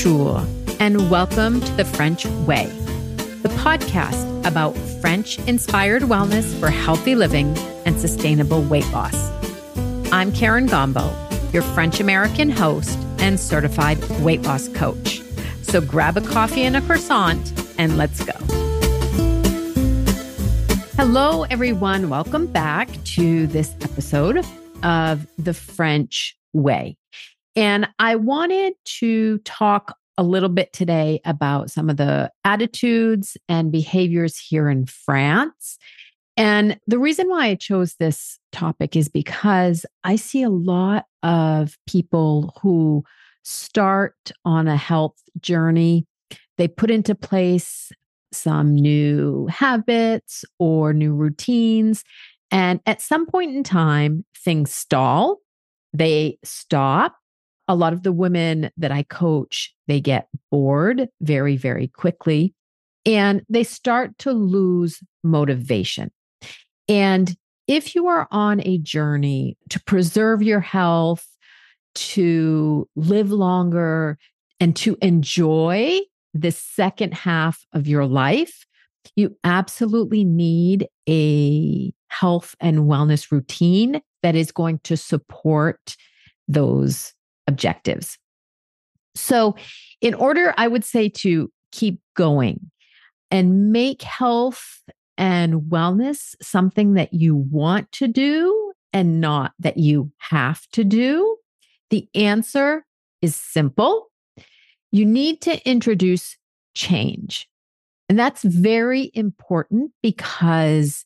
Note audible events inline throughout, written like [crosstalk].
Bonjour, and welcome to The French Way, the podcast about French inspired wellness for healthy living and sustainable weight loss. I'm Karen Gombault, your French American host and certified weight loss coach. So grab a coffee and a croissant and let's go. Hello, everyone. Welcome back to this episode of The French Way. And I wanted to talk a little bit today about some of the attitudes and behaviors here in France. And the reason why I chose this topic is because I see a lot of people who start on a health journey. They put into place some new habits or new routines. And at some point in time, things stall, they stop, a lot of the women that I coach, they get bored very, very quickly and they start to lose motivation. And if you are on a journey to preserve your health, to live longer, and to enjoy the second half of your life, you absolutely need a health and wellness routine that is going to support those objectives. So, in order, I would say to keep going and make health and wellness something that you want to do and not that you have to do, the answer is simple. You need to introduce change. And that's very important because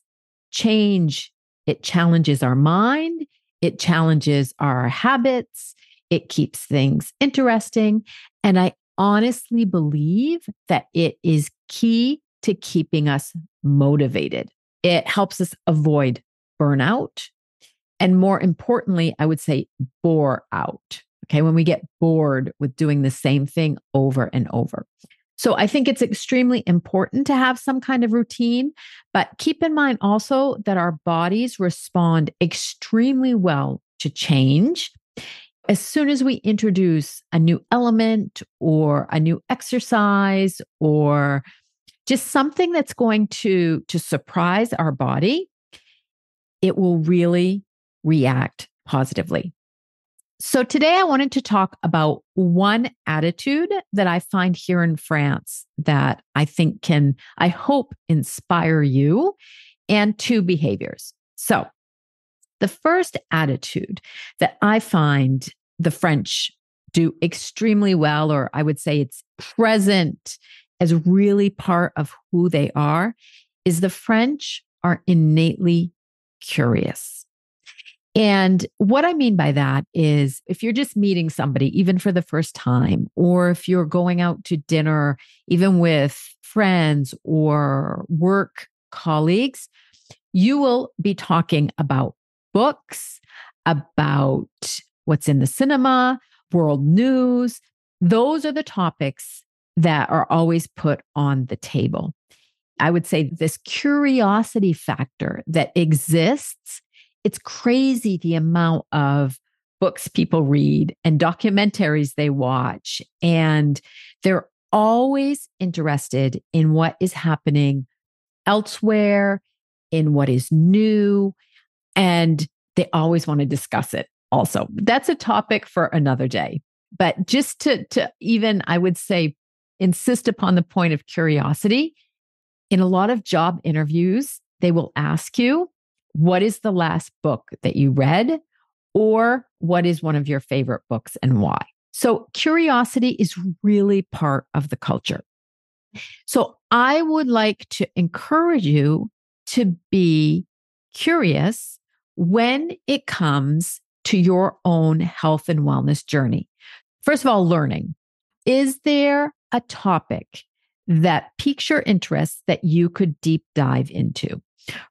change, it challenges our mind, it challenges our habits, it keeps things interesting. And I honestly believe that it is key to keeping us motivated. It helps us avoid burnout. And more importantly, I would say bore out. Okay. When we get bored with doing the same thing over and over. So I think it's extremely important to have some kind of routine, but keep in mind also that our bodies respond extremely well to change as soon as we introduce a new element or a new exercise or just something that's going to to surprise our body it will really react positively. So today i wanted to talk about one attitude that i find here in france that i think can i hope inspire you and two behaviors. So the first attitude that I find the French do extremely well, or I would say it's present as really part of who they are, is the French are innately curious. And what I mean by that is if you're just meeting somebody, even for the first time, or if you're going out to dinner, even with friends or work colleagues, you will be talking about books, about what's in the cinema, world news. Those are the topics that are always put on the table. I would say this curiosity factor that exists, it's crazy the amount of books people read and documentaries they watch. And they're always interested in what is happening elsewhere, in what is new, and they always want to discuss it also. That's a topic for another day. But just to, to even, I would say, insist upon the point of curiosity, in a lot of job interviews, they will ask you, What is the last book that you read? Or what is one of your favorite books and why? So, curiosity is really part of the culture. So, I would like to encourage you to be curious when it comes to your own health and wellness journey. First of all, learning. Is there a topic that piques your interest that you could deep dive into?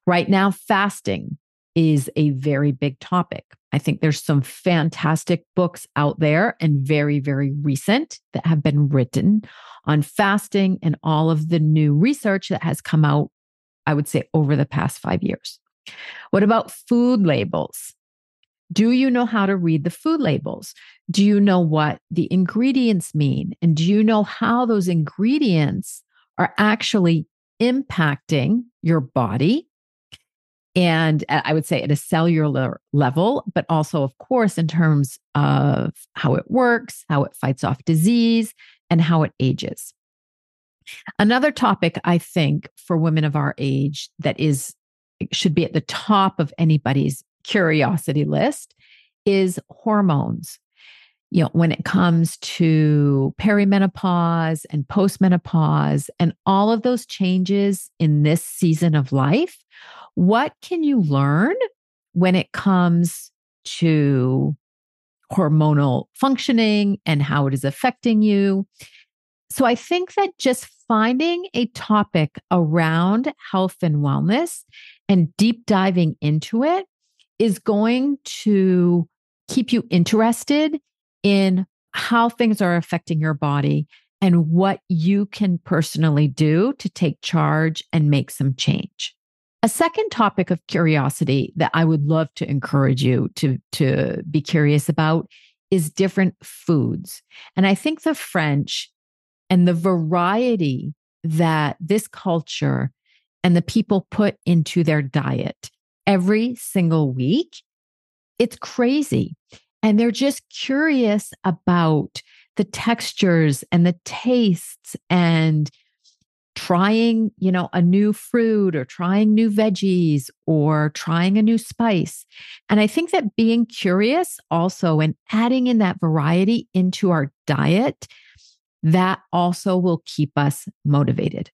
Right now, fasting is a very big topic. I think there's some fantastic books out there and very, very recent that have been written on fasting and all of the new research that has come out, I would say, over the past five years. What about food labels? Do you know how to read the food labels? Do you know what the ingredients mean? And do you know how those ingredients are actually impacting your body? And uh, I would say at a cellular level, but also, of course, in terms of how it works, how it fights off disease, and how it ages. Another topic I think for women of our age that is should be at the top of anybody's curiosity list is hormones. You know, when it comes to perimenopause and postmenopause and all of those changes in this season of life, what can you learn when it comes to hormonal functioning and how it is affecting you? So I think that just finding a topic around health and wellness and deep diving into it is going to keep you interested in how things are affecting your body and what you can personally do to take charge and make some change. A second topic of curiosity that I would love to encourage you to, to be curious about is different foods. And I think the French and the variety that this culture and the people put into their diet every single week, it's crazy. And they're just curious about the textures and the tastes and trying, you know, a new fruit or trying new veggies or trying a new spice. And I think that being curious also and adding in that variety into our diet, that also will keep us motivated.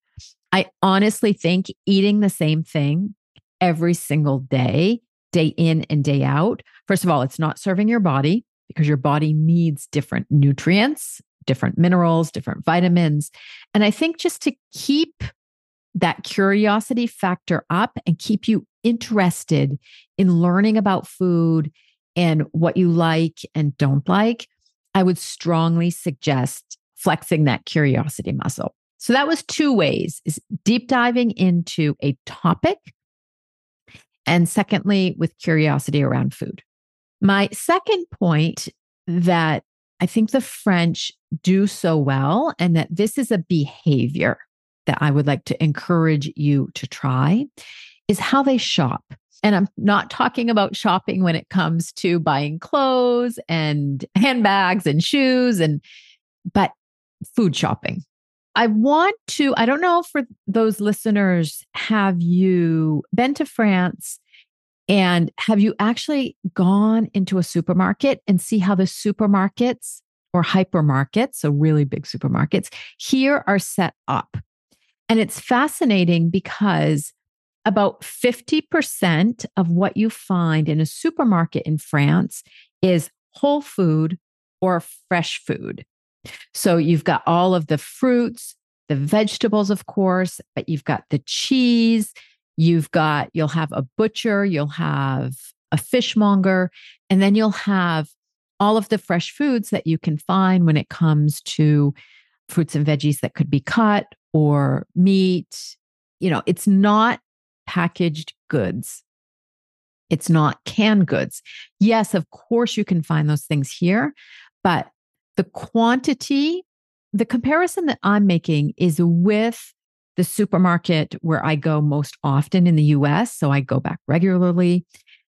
I honestly think eating the same thing every single day, day in and day out, first of all, it's not serving your body because your body needs different nutrients, different minerals, different vitamins. And I think just to keep that curiosity factor up and keep you interested in learning about food and what you like and don't like, I would strongly suggest flexing that curiosity muscle. So that was two ways is deep diving into a topic and secondly with curiosity around food. My second point that I think the French do so well and that this is a behavior that I would like to encourage you to try is how they shop. And I'm not talking about shopping when it comes to buying clothes and handbags and shoes and but food shopping. I want to, I don't know for those listeners, have you been to France and have you actually gone into a supermarket and see how the supermarkets or hypermarkets, so really big supermarkets, here are set up? And it's fascinating because about 50% of what you find in a supermarket in France is whole food or fresh food. So you've got all of the fruits, the vegetables, of course, but you've got the cheese, you've got, you'll have a butcher, you'll have a fishmonger, and then you'll have all of the fresh foods that you can find when it comes to fruits and veggies that could be cut or meat. You know, it's not packaged goods. It's not canned goods. Yes, of course, you can find those things here, but the quantity, the comparison that I'm making is with the supermarket where I go most often in the US. So I go back regularly.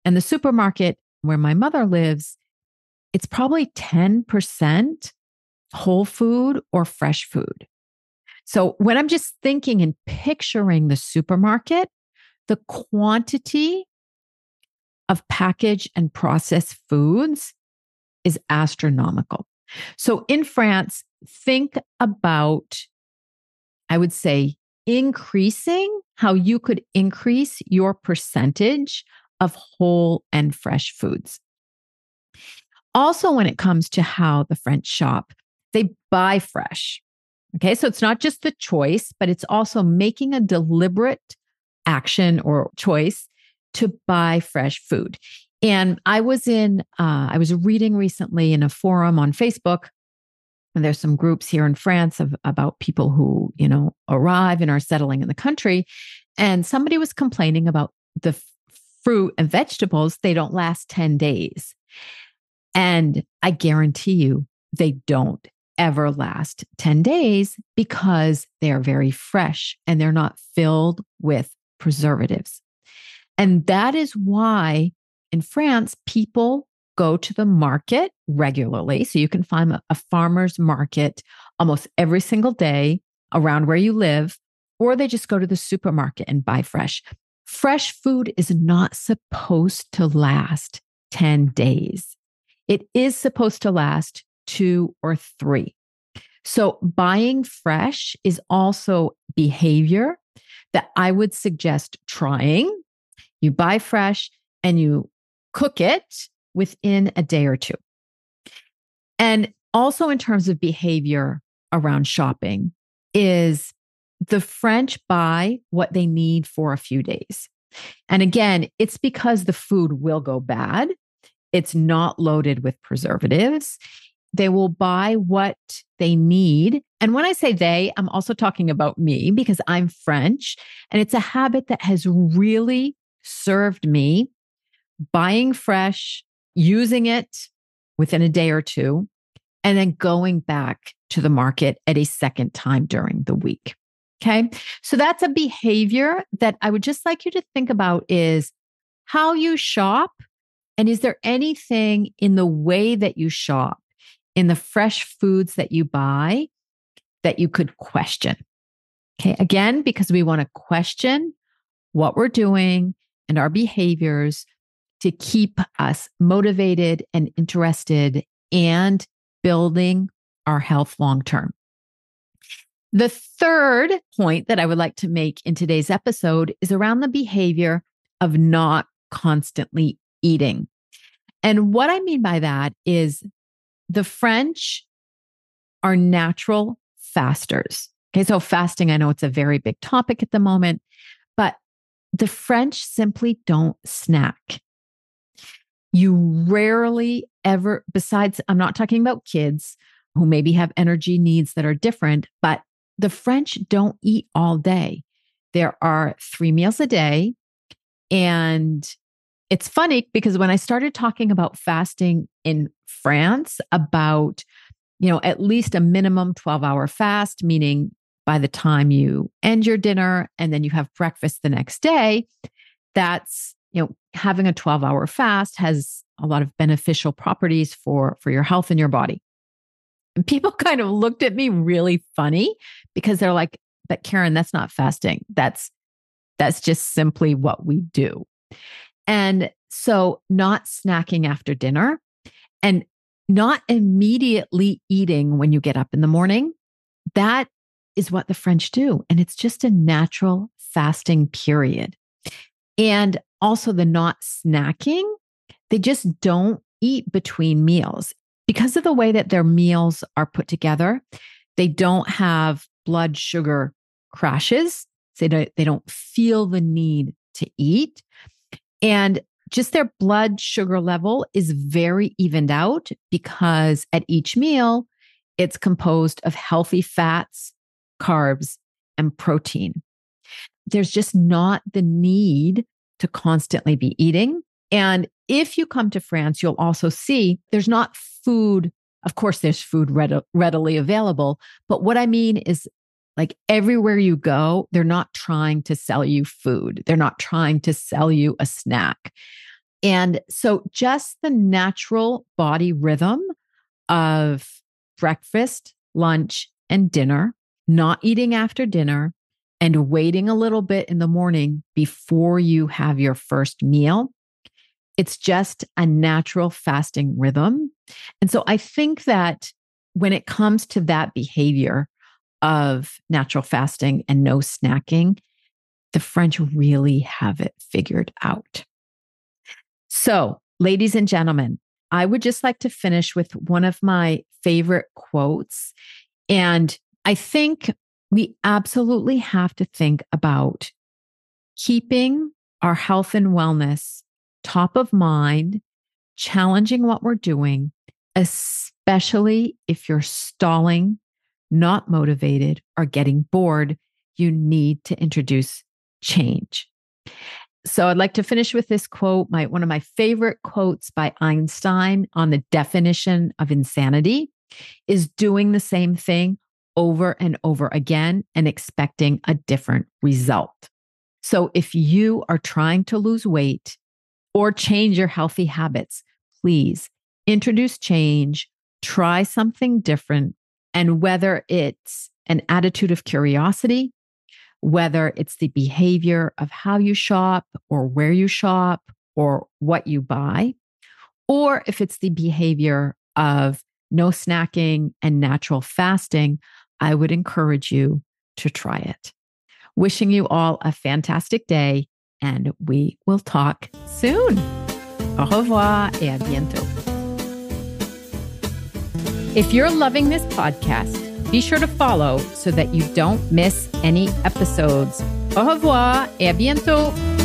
And the supermarket where my mother lives, it's probably 10% whole food or fresh food. So when I'm just thinking and picturing the supermarket, the quantity of packaged and processed foods is astronomical. So in France, think about, I would say, increasing how you could increase your percentage of whole and fresh foods. Also, when it comes to how the French shop, they buy fresh. Okay, so it's not just the choice, but it's also making a deliberate action or choice to buy fresh food. And I was in, uh, I was reading recently in a forum on Facebook. And there's some groups here in France of about people who, you know, arrive and are settling in the country. And somebody was complaining about the f- fruit and vegetables, they don't last 10 days. And I guarantee you, they don't ever last 10 days because they are very fresh and they're not filled with preservatives. And that is why in France, people go to the market regularly. So you can find a, farmer's market almost every single day around where you live, or they just go to the supermarket and buy fresh. Fresh food is not supposed to last 10 days. It is supposed to last two or three. So buying fresh is also behavior that I would suggest trying. You buy fresh and you cook it within a day or two. And also, in terms of behavior around shopping, is the French buy what they need for a few days. And again, it's because the food will go bad. It's not loaded with preservatives. They will buy what they need. And when I say they, I'm also talking about me because I'm French. And it's a habit that has really served me buying fresh, using it within a day or two, and then going back to the market at a second time during the week. Okay. So that's a behavior that I would just like you to think about is how you shop. And is there anything in the way that you shop, in the fresh foods that you buy, that you could question? Okay. Again, because we want to question what we're doing and our behaviors to keep us motivated and interested and building our health long term. The third point that I would like to make in today's episode is around the behavior of not constantly eating. And what I mean by that is the French are natural fasters. Okay, so fasting, I know it's a very big topic at the moment, but the French simply don't snack. You rarely ever, besides, I'm not talking about kids who maybe have energy needs that are different, but the French don't eat all day. There are three meals a day. And it's funny because when I started talking about fasting in France, about, you know, at least a minimum 12 hour fast, meaning by the time you end your dinner and then you have breakfast the next day, that's you know, having a 12 hour fast has a lot of beneficial properties for, for your health and your body. And people [laughs] kind of looked at me really funny because they're like, but Karen, that's not fasting. That's, that's just simply what we do. And so not snacking after dinner and not immediately eating when you get up in the morning. That is what the French do. And it's just a natural fasting period. And also the not snacking, they just don't eat between meals. Because of the way that their meals are put together, they don't have blood sugar crashes. They don't, they don't feel the need to eat. And just their blood sugar level is very evened out because at each meal, it's composed of healthy fats, carbs, and protein. There's just not the need to constantly be eating. And if you come to France, you'll also see there's not food. Of course, there's food readily available. But what I mean is, like everywhere you go, they're not trying to sell you food, they're not trying to sell you a snack. And so, just the natural body rhythm of breakfast, lunch, and dinner, not eating after dinner, and waiting a little bit in the morning before you have your first meal. It's just a natural fasting rhythm. And so I think that when it comes to that behavior of natural fasting and no snacking, the French really have it figured out. So, ladies and gentlemen, I would just like to finish with one of my favorite quotes. And I think we absolutely have to think about keeping our health and wellness top of mind, challenging what we're doing, especially if you're stalling, not motivated, or getting bored. You need to introduce change. So I'd like to finish with this quote, my one of my favorite quotes by Einstein on the definition of insanity is doing the same thing over and over again and expecting a different result. So if you are trying to lose weight or change your healthy habits, please introduce change, try something different. And whether it's an attitude of curiosity, whether it's the behavior of how you shop or where you shop or what you buy, or if it's the behavior of no snacking and natural fasting, I would encourage you to try it. Wishing you all a fantastic day, and we will talk soon. Au revoir et à bientôt. If you're loving this podcast, be sure to follow so that you don't miss any episodes. Au revoir et à bientôt.